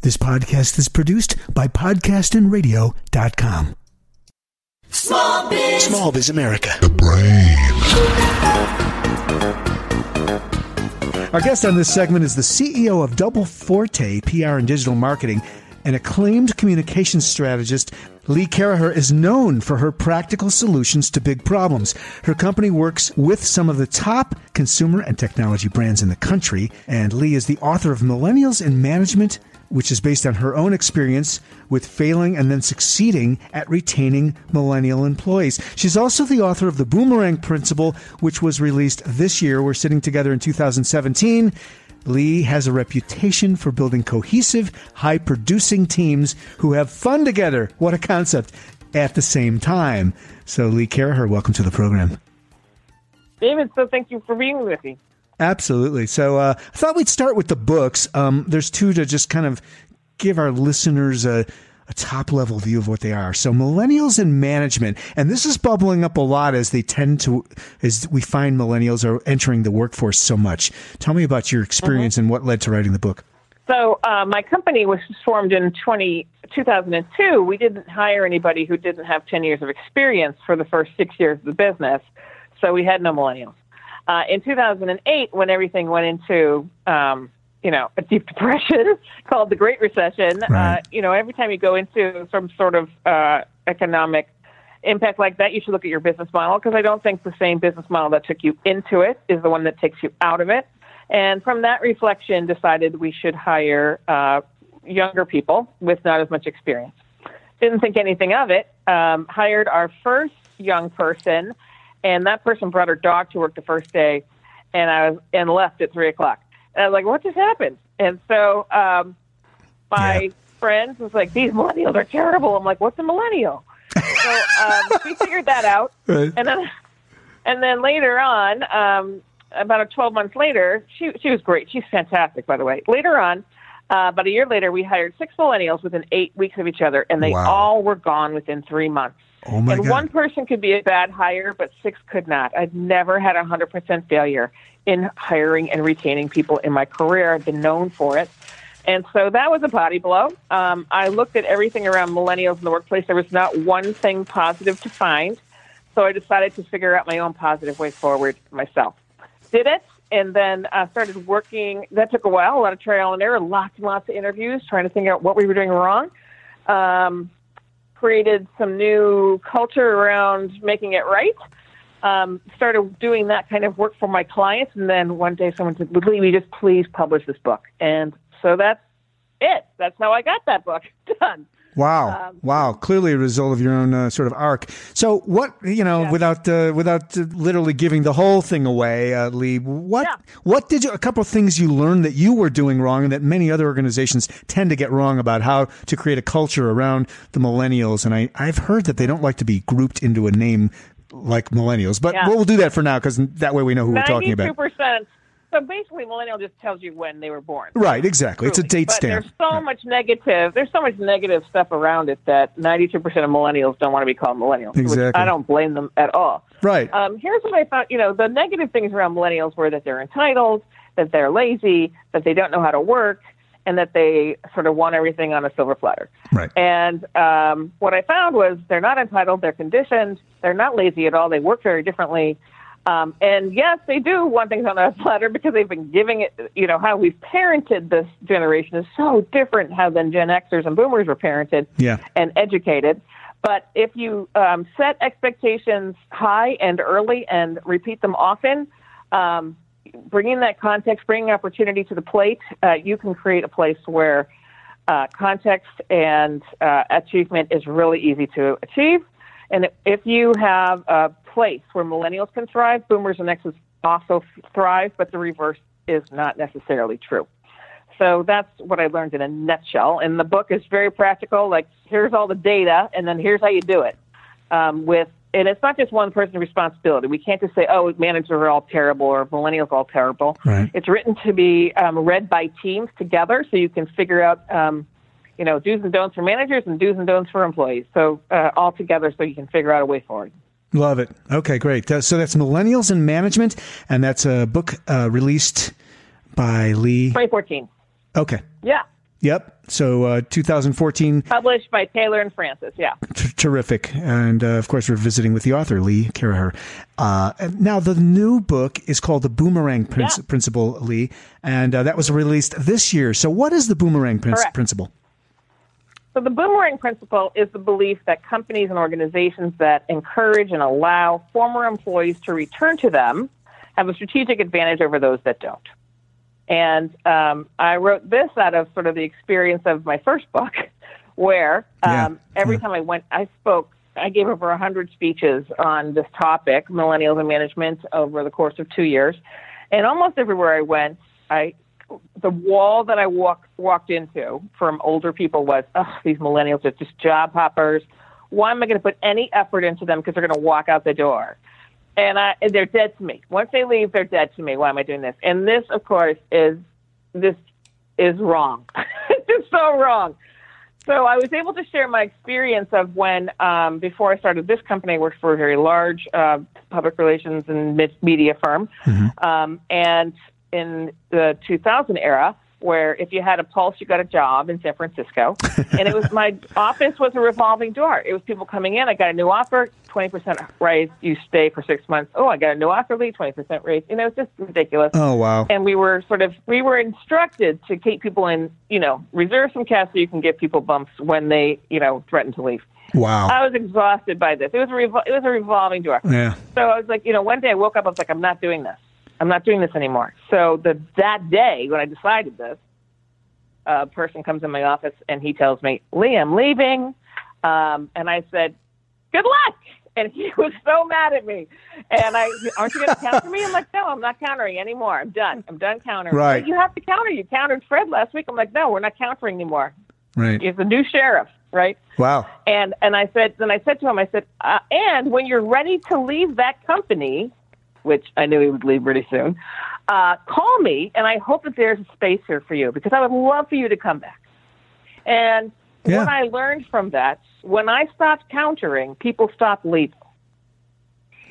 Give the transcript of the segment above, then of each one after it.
This podcast is produced by podcastinradio.com. Small Biz. Small Biz America. The brain. Our guest on this segment is the CEO of Double Forte PR and Digital Marketing, an acclaimed communications strategist. Lee Caraher is known for her practical solutions to big problems. Her company works with some of the top consumer and technology brands in the country, and Lee is the author of Millennials in Management which is based on her own experience with failing and then succeeding at retaining millennial employees. She's also the author of The Boomerang Principle, which was released this year. We're sitting together in 2017. Lee has a reputation for building cohesive, high producing teams who have fun together. What a concept at the same time. So, Lee Caraher, welcome to the program. David, so thank you for being with me. Absolutely. So uh, I thought we'd start with the books. Um, there's two to just kind of give our listeners a, a top level view of what they are. So millennials in management, and this is bubbling up a lot as they tend to, as we find millennials are entering the workforce so much. Tell me about your experience mm-hmm. and what led to writing the book. So uh, my company was formed in 20, 2002. We didn't hire anybody who didn't have 10 years of experience for the first six years of the business. So we had no millennials. Uh, in 2008, when everything went into, um, you know, a deep depression called the Great Recession, uh, right. uh, you know, every time you go into some sort of uh, economic impact like that, you should look at your business model because I don't think the same business model that took you into it is the one that takes you out of it. And from that reflection, decided we should hire uh, younger people with not as much experience. Didn't think anything of it. Um, hired our first young person and that person brought her dog to work the first day, and I was and left at three o'clock. And I was like, "What just happened?" And so um, my yeah. friends was like, "These millennials are terrible." I'm like, "What's a millennial?" so um, we figured that out, right. and then and then later on, um, about 12 months later, she she was great. She's fantastic, by the way. Later on. Uh, about a year later, we hired six millennials within eight weeks of each other, and they wow. all were gone within three months. Oh my and God. one person could be a bad hire, but six could not. I've never had a 100% failure in hiring and retaining people in my career. I've been known for it. And so that was a body blow. Um, I looked at everything around millennials in the workplace. There was not one thing positive to find. So I decided to figure out my own positive way forward myself. Did it, and then uh, started working. That took a while, a lot of trial and error, lots and lots of interviews, trying to figure out what we were doing wrong. Um, created some new culture around making it right. Um, started doing that kind of work for my clients, and then one day someone said, "Would just please publish this book?" And so that's it. That's how I got that book done. Wow! Um, wow! Clearly, a result of your own uh, sort of arc. So, what you know, yeah. without uh, without uh, literally giving the whole thing away, uh, Lee, what yeah. what did you? A couple of things you learned that you were doing wrong, and that many other organizations tend to get wrong about how to create a culture around the millennials. And I I've heard that they don't like to be grouped into a name like millennials, but yeah. we'll do that for now because that way we know who we're talking about. Ninety-two percent so basically, millennial just tells you when they were born. Right, exactly. Truly. It's a date but stamp. There's so much negative. There's so much negative stuff around it that 92% of millennials don't want to be called millennials. Exactly. I don't blame them at all. Right. Um, here's what I found. You know, the negative things around millennials were that they're entitled, that they're lazy, that they don't know how to work, and that they sort of want everything on a silver platter. Right. And um, what I found was they're not entitled. They're conditioned. They're not lazy at all. They work very differently. Um, and yes, they do want things on that platter because they've been giving it, you know, how we've parented this generation is so different how than Gen Xers and Boomers were parented Yeah. and educated. But if you um, set expectations high and early and repeat them often, um, bringing that context, bringing opportunity to the plate, uh, you can create a place where uh, context and uh, achievement is really easy to achieve. And if you have a place where millennials can thrive, boomers and Xers also thrive, but the reverse is not necessarily true. So that's what I learned in a nutshell. And the book is very practical. Like, here's all the data, and then here's how you do it. Um, with and it's not just one person's responsibility. We can't just say, "Oh, managers are all terrible" or "Millennials are all terrible." Right. It's written to be um, read by teams together, so you can figure out, um, you know, do's and don'ts for managers and do's and don'ts for employees. So uh, all together, so you can figure out a way forward. Love it. Okay, great. Uh, so that's Millennials in Management, and that's a book uh, released by Lee. 2014. Okay. Yeah. Yep. So uh, 2014, Published by Taylor and Francis. Yeah. t- terrific. And uh, of course, we're visiting with the author, Lee Caraher. Uh, now, the new book is called The Boomerang Prin- Yeah. Principle, Lee, and uh, that was released this year. So, what is the Boomerang prin- Principle? So the boomerang principle is the belief that companies and organizations that encourage and allow former employees to return to them have a strategic advantage over those that don't. And um, I wrote this out of sort of the experience of my first book, where Yeah, um, every yeah. time I went, I spoke. I gave over 100 speeches on this topic, millennials and management, over the course of two years. And almost everywhere I went, I the wall that I walked walked into from older people was, oh, these millennials are just job hoppers. Why am I going to put any effort into them because they're going to walk out the door? And, I, and they're dead to me. Once they leave, they're dead to me. Why am I doing this? And this, of course, is this is wrong. it's so wrong. So I was able to share my experience of when, um, before I started this company, I worked for a very large uh, public relations and media firm, um, and in the 2000 era, where if you had a pulse, you got a job in San Francisco, and it was my office was a revolving door. It was people coming in. I got a new offer, 20% raise. You stay for six months. Oh, I got a new offer, leave 20% raise. You know, it's just ridiculous Oh, wow. and we were sort of we were instructed to keep people in you know reserve some cash so you can give people bumps when they you know threaten to leave Wow. i was exhausted by this it was a revol- it was a revolving door Yeah. so i was like you know one day i woke up i was like i'm not doing this i'm not doing this anymore so the that day when i decided this a person comes in my office and he tells me lee i'm leaving um, and i said good luck and he was so mad at me. And I, aren't you going to counter me? I'm like, no, I'm not countering anymore. I'm done. I'm done countering. Right. You have to counter. You countered Fred last week. I'm like, no, we're not countering anymore. Right. He's the new sheriff, right? Wow. And and I said, then I said to him, I said, uh, and when you're ready to leave that company, which I knew he would leave pretty soon, uh, call me, and I hope that there's a space here for you because I would love for you to come back. And Yeah. what I learned from that, when I stopped countering, people stopped leaving.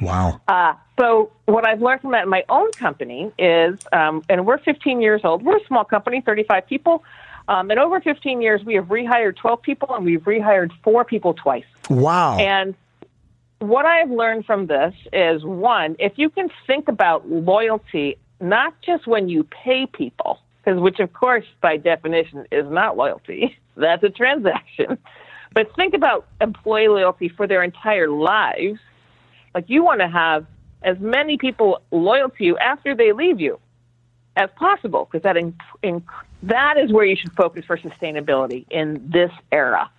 Wow. Uh, so what I've learned from that in my own company is, um, and we're 15 years old. We're a small company, 35 people. Um, and over 15 years, we have rehired 12 people and we've rehired four people twice. Wow. And what I've learned from this is one, if you can think about loyalty, not just when you pay people, because which of course by definition is not loyalty, that's a transaction. But think about employee loyalty for their entire lives. Like you want to have as many people loyal to you after they leave you as possible, because that that is where you should focus for sustainability in this era.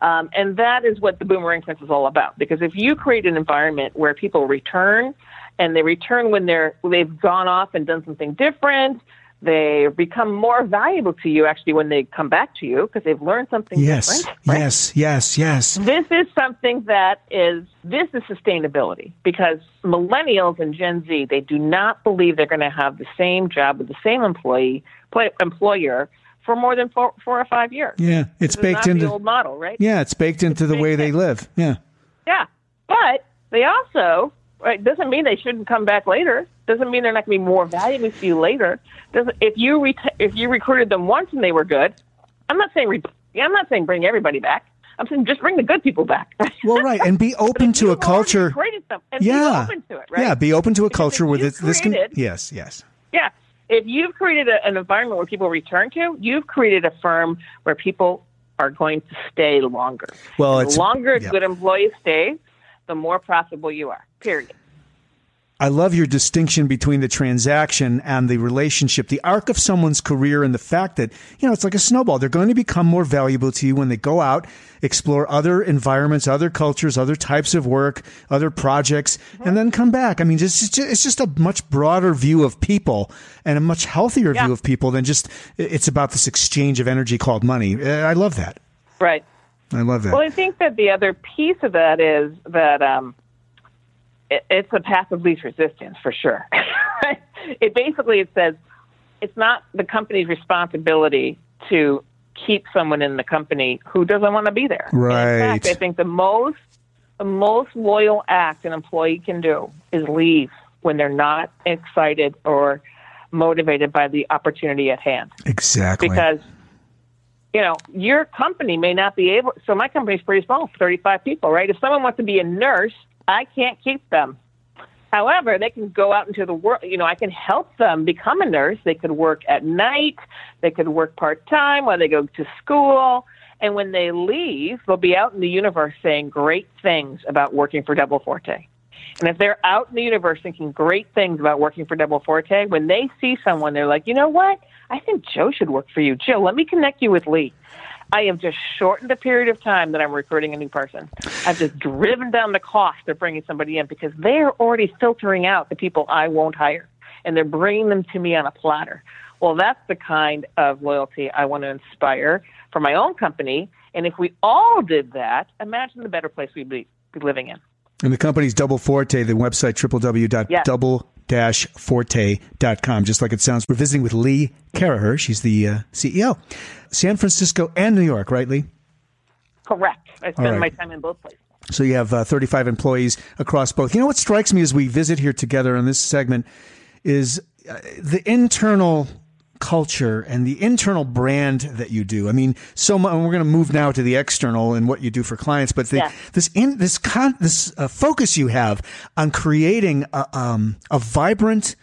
Um, and that is what the boomerang principle is all about. Because if you create an environment where people return, and they return when they're they've gone off and done something different, they become more valuable to you actually when they come back to you because they've learned something yes. different. right? Yes. Yes. Yes. This is something that is this is sustainability because millennials and Gen Z they do not believe they're going to have the same job with the same employee employer for more than four, four or five years. Yeah. It's baked into. the old model, right? Yeah. It's baked into the baked way they live. Yeah. Yeah, but they also right doesn't mean they shouldn't come back later. Doesn't mean they're not going to be more valuable to you later. Doesn't if you ret- if you recruited them once and they were good. I'm not saying re- I'm not saying bring everybody back, I'm saying just bring the good people back. well, right, and be open to a culture. Them, yeah, be open to it, right? Yeah, be open to a because culture where this, this can. Yes, yes. Yeah, if you've created a, an environment where people return to, you've created a firm where people are going to stay longer. Well, the longer a good employee stays, the more profitable you are. Period. I love your distinction between the transaction and the relationship, the arc of someone's career, and the fact that, you know, it's like a snowball. They're going to become more valuable to you when they go out, explore other environments, other cultures, other types of work, other projects, mm-hmm. and then come back. I mean, just, it's just a much broader view of people and a much healthier yeah. view of people than just it's about this exchange of energy called money. I love that. Right. I love that. Well, I think that the other piece of that is that, um, it's a path of least resistance for sure. it basically it says it's not the company's responsibility to keep someone in the company who doesn't want to be there. Right. in fact, I think the most the most loyal act an employee can do is leave when they're not excited or motivated by the opportunity at hand. Exactly. Because you know, your company may not be able so my company's pretty small, 35 people, right? If someone wants to be a nurse I can't keep them. However, they can go out into the world. You know, I can help them become a nurse. They could work at night. They could work part time while they go to school. And when they leave, they'll be out in the universe saying great things about working for Double Forte. And if they're out in the universe thinking great things about working for Double Forte, when they see someone, they're like, you know what? I think Joe should work for you. Joe, let me connect you with Lee. I have just shortened the period of time that I'm recruiting a new person. I've just driven down the cost of bringing somebody in because they're already filtering out the people I won't hire, and they're bringing them to me on a platter. Well, that's the kind of loyalty I want to inspire for my own company. And if we all did that, imagine the better place we'd be, be living in. And the company's Double Forte, the website www.double forte.com, just like it sounds. We're visiting with Lee Caraher. She's the uh, CEO. San Francisco and New York, right, Lee? Correct. I spend right. my time in both places. So you have uh, 35 employees across both. You know what strikes me as we visit here together on this segment is uh, the internal culture and the internal brand that you do. I mean, so much, we're going to move now to the external and what you do for clients, but the, yeah. this in, this con, this uh, focus you have on creating a, um, a vibrant,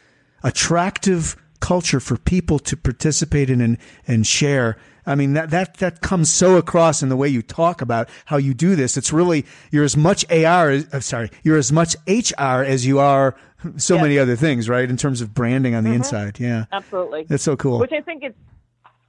attractive culture for people to participate in and, and share I mean, that, that, that comes so across in the way you talk about how you do this. It's really, you're as much AR, as, uh, sorry, you're as much HR as you are so yes. many other things, right? In terms of branding on the mm-hmm. inside. Yeah. Absolutely. That's so cool. Which I think it's,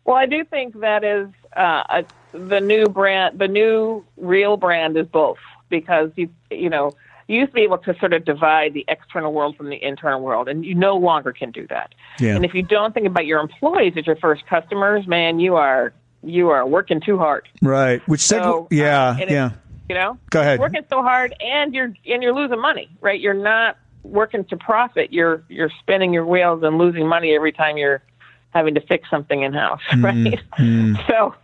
well, I do think that is uh, a, the new brand, the new real brand is both because you, you know, you used to be able to sort of divide the external world from the internal world, and you no longer can do that. Yeah. And if you don't think about your employees as your first customers, man, you are you are working too hard. Right. Which so, yeah, uh, yeah. You know, go ahead. Working so hard, and you're and you're losing money. Right. You're not working to profit. You're you're spinning your wheels and losing money every time you're having to fix something in house. Right. Mm, mm. So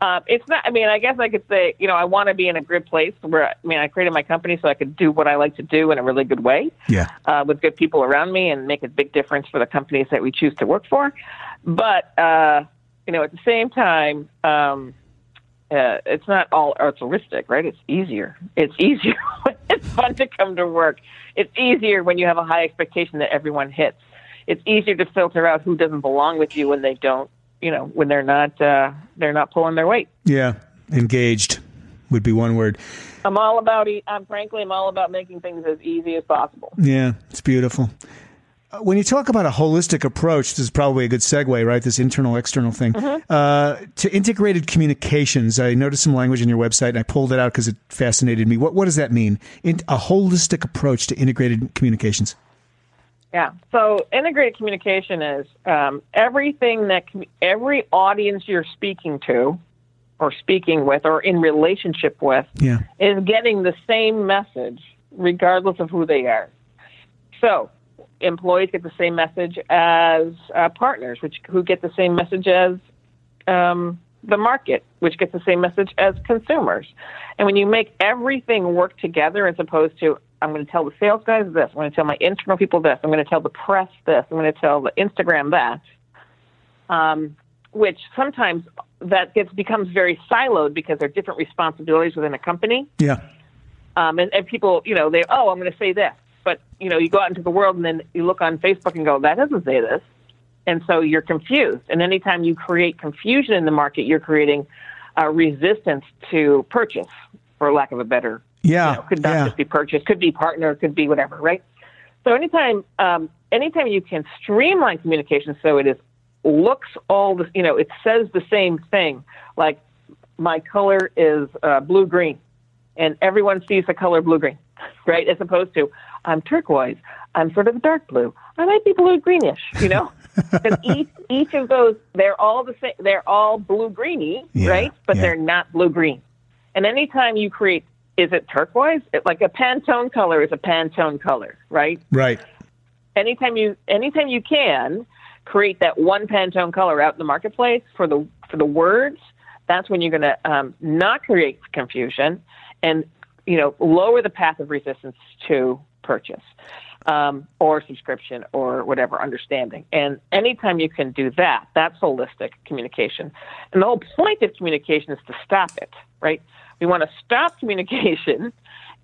uh, it's not. I mean, I guess I could say, you know, I want to be in a good place where. I mean, I created my company so I could do what I like to do in a really good way. Yeah. Uh, with good people around me and make a big difference for the companies that we choose to work for. But uh, you know, at the same time, um, uh, it's not all altruistic, right? It's easier. It's easier. it's fun to come to work. It's easier when you have a high expectation that everyone hits. It's easier to filter out who doesn't belong with you when they don't you know when they're not uh, they're not pulling their weight. Yeah, engaged would be one word. I'm all about. I'm frankly, I'm all about making things as easy as possible. Yeah, it's beautiful. Uh, when you talk about a holistic approach, this is probably a good segue, right? This internal external thing. Mm-hmm. Uh, to integrated communications, I noticed some language in your website and I pulled it out because it fascinated me. What, what does that mean? In, a holistic approach to integrated communications? Yeah. So integrated communication is um, everything that every audience you're speaking to, or speaking with, or in relationship with, yeah. is getting the same message regardless of who they are. So employees get the same message as uh, partners, which who get the same message as um, the market, which gets the same message as consumers. And when you make everything work together as opposed to I'm going to tell the sales guys this. I'm going to tell my internal people this. I'm going to tell the press this. I'm going to tell the Instagram that. Um, which sometimes that gets becomes very siloed because there are different responsibilities within a company. Yeah. Um, and, and people, you know, they, oh, I'm going to say this. But, you know, you go out into the world and then you look on Facebook and go, that doesn't say this. And so you're confused. And anytime you create confusion in the market, you're creating a resistance to purchase, for lack of a better, Yeah. you know, could not yeah. just be purchased, could be partner, could be whatever, right? So anytime, um, anytime you can streamline communication so it is looks all the, you know, it says the same thing. Like my color is uh, blue green, and everyone sees the color blue green, right? As opposed to I'm turquoise, I'm sort of dark blue, I might be blue greenish, you know. Because each each of those, they're all the same. They're all blue greeny, Yeah, right? But yeah. they're not blue green. And anytime you create, is it turquoise? It, like a Pantone color is a Pantone color, right? Right. Anytime you anytime you can create that one Pantone color out in the marketplace for the for the words, that's when you're going to um, not create confusion and you know lower the path of resistance to purchase um, or subscription or whatever understanding. And anytime you can do that, that's holistic communication. And the whole point of communication is to stop it, right? We want to stop communication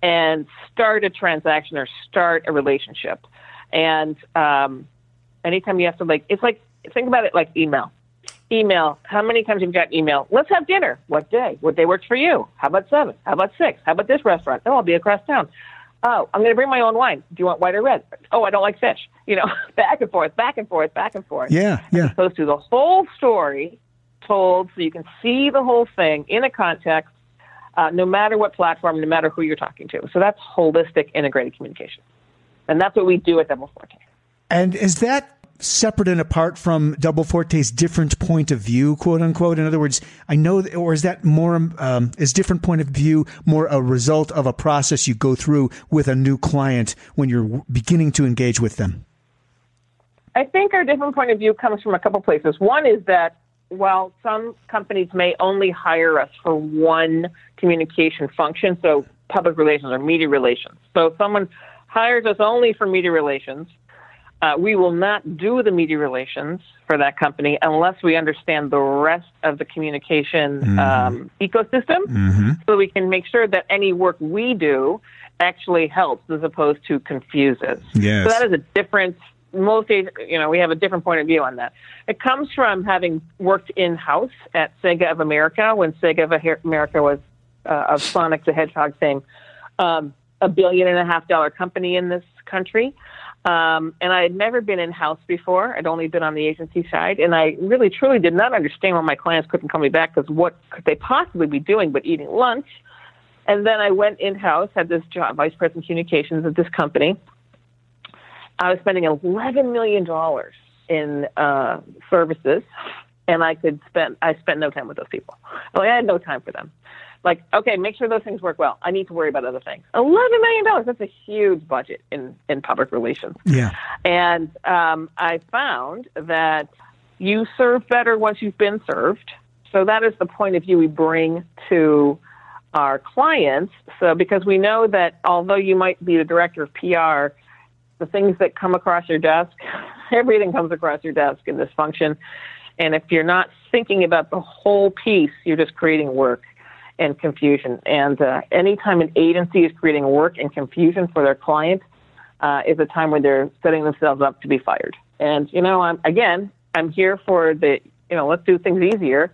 and start a transaction or start a relationship. And um, anytime you have to like, it's like think about it like email. Email. How many times have you got email? Let's have dinner. What day? What day works for you? How about seven? How about six? How about this restaurant? Oh, I'll be across town. Oh, I'm going to bring my own wine. Do you want white or red? Oh, I don't like fish. You know, back and forth, back and forth, back and forth. Yeah. Yeah. As Opposed to the whole story told so you can see the whole thing in a context, uh, no matter what platform, no matter who you're talking to. So that's holistic integrated communication. And that's what we do at Double Forte. And is that separate and apart from Double Forte's different point of view, quote unquote? In other words, I know, or is that more, um, is different point of view more a result of a process you go through with a new client when you're beginning to engage with them? I think our different point of view comes from a couple places. One is that while some companies may only hire us for one communication function, so public relations or media relations. So if someone hires us only for media relations, uh, we will not do the media relations for that company unless we understand the rest of the communication um, ecosystem so we can make sure that any work we do actually helps as opposed to confuses. Yes. So that is a different most ag- you know we have a different point of view on that. It comes from having worked in house at Sega of America when Sega of America was uh, of Sonic the Hedgehog fame, um, a billion and a half dollar company in this country. Um, and I had never been in house before. I'd only been on the agency side, and I really truly did not understand why my clients couldn't call me back because what could they possibly be doing but eating lunch? And then I went in house, had this job, vice president communications at this company. I was spending eleven million dollars in uh, services, and I could spend. I spent no time with those people. Like, I had no time for them. Like, okay, make sure those things work well. I need to worry about other things. Eleven million dollars—that's a huge budget in in public relations. Yeah. And um, I found that you serve better once you've been served. So that is the point of view we bring to our clients. So because we know that although you might be the director of PR, the things that come across your desk, everything comes across your desk in this function. And if you're not thinking about the whole piece, you're just creating work and confusion. And uh, anytime an agency is creating work and confusion for their client, uh, is a time when they're setting themselves up to be fired. And you know, I'm again, I'm here for the you know, let's do things easier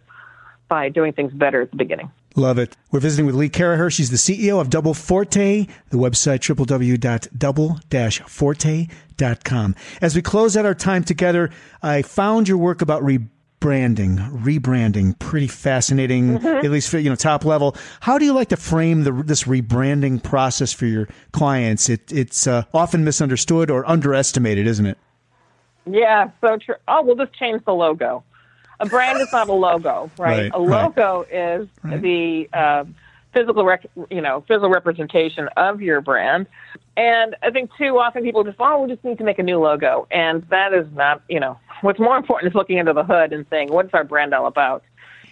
by doing things better at the beginning. Love it. We're visiting with Lee Caraher. She's the CEO of Double Forte, the website www.double-forte.com. As we close out our time together, I found your work about rebranding, rebranding, pretty fascinating, at least for, you know, top level. How do you like to frame the, this rebranding process for your clients? It, it's uh, often misunderstood or underestimated, isn't it? Yeah, so true. Oh, we'll just change the logo. A brand is not a logo, right? Right, a right. logo is Right. the uh, physical, rec- you know, physical representation of your brand. And I think too often people just, oh, we just need to make a new logo, and that is not, you know, what's more important is looking under the hood and saying, what's our brand all about?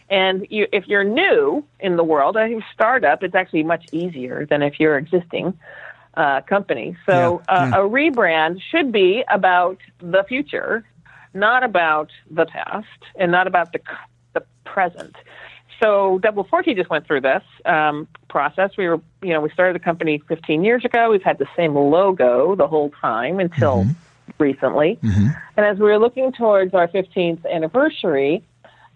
And you, if you're new in the world, I think startup, it's actually much easier than if you're existing uh, company. So Yeah, uh, yeah. a rebrand should be about the future, not about the past and not about the the present. So Double Forte just went through this um, process. We were, you know, we started the company 15 years ago. We've had the same logo the whole time until mm-hmm. recently. Mm-hmm. And as we were looking towards our 15th anniversary,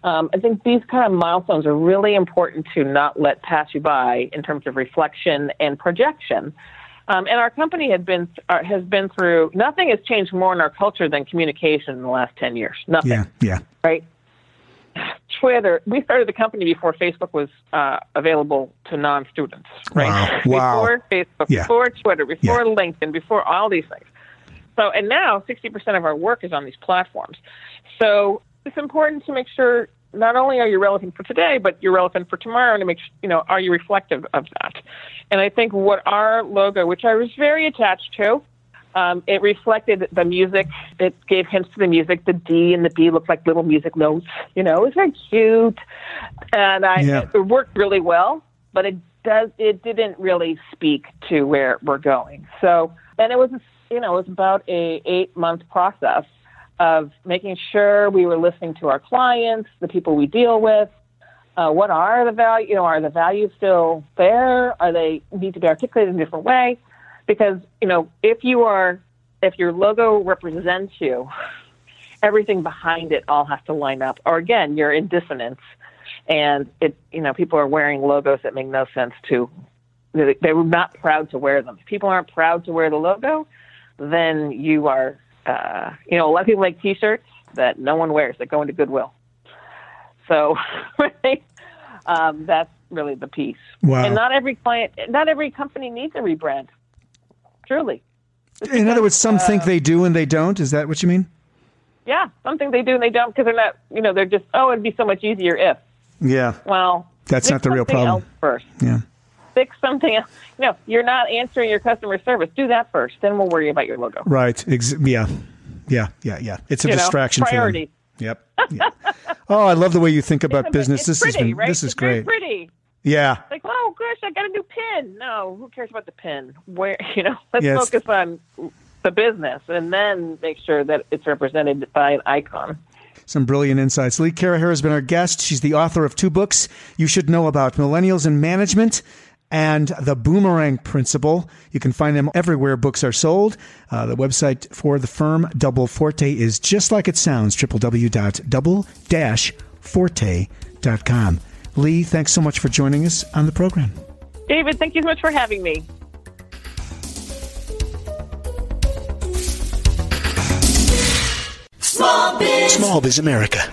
um, I think these kind of milestones are really important to not let pass you by in terms of reflection and projection. Um, and our company had been uh, has been through nothing has changed more in our culture than communication in the last ten years. Nothing. Yeah. Yeah. Right. Twitter. We started the company before Facebook was uh, available to non-students. Right. Wow. Before Facebook. Yeah. Before Twitter. Before yeah. LinkedIn. Before all these things. So and now sixty percent of our work is on these platforms. So it's important to make sure not only are you relevant for today, but you're relevant for tomorrow, and it makes you know are you reflective of that. And I think what our logo, which I was very attached to, um, it reflected the music. It gave hints to the music. The D and the B looked like little music notes. You know, it was very cute, and I yeah. it worked really well. But it does it didn't really speak to where we're going. So, and it was you know it was about a eight month process of making sure we were listening to our clients, the people we deal with. Uh, what are the value? You know, are the values still there? Are they need to be articulated in a different way? Because you know, if you are, if your logo represents you, everything behind it all has to line up. Or again, you're in dissonance, and it, you know, people are wearing logos that make no sense to. They're not proud to wear them. If people aren't proud to wear the logo, then you are uh, you know, a lot of people make T-shirts that no one wears that go into Goodwill. So um, that's really the piece. Wow. And not every client, not every company needs a rebrand. Truly. In other words, some uh, think they do and they don't. Is that what you mean? Yeah, some think they do and they don't because they're not. You know, they're just. Oh, it'd be so much easier if. Yeah. Well, that's not the real problem. first. Yeah fix something else. No, you're not answering your customer service. Do that first. Then we'll worry about your logo. Right. Ex- yeah. Yeah. Yeah. Yeah. It's a you distraction know, priority. Yep. Yeah. oh, I love the way you think about business. This pretty, has been, right? this is it's great. pretty. Yeah. Like, oh gosh, I got a new pin. No, who cares about the pin? Where you know, let's yeah, focus on the business and then make sure that it's represented by an icon. Some brilliant insights. Lee Caraher has been our guest. She's the author of two books you should know about Millennials in Management and The Boomerang Principle. You can find them everywhere books are sold. Uh, the website for the firm, Double Forte, is just like it sounds www.double-forte.com. Lee, thanks so much for joining us on the program. David, thank you so much for having me. Small Biz. Small Biz America.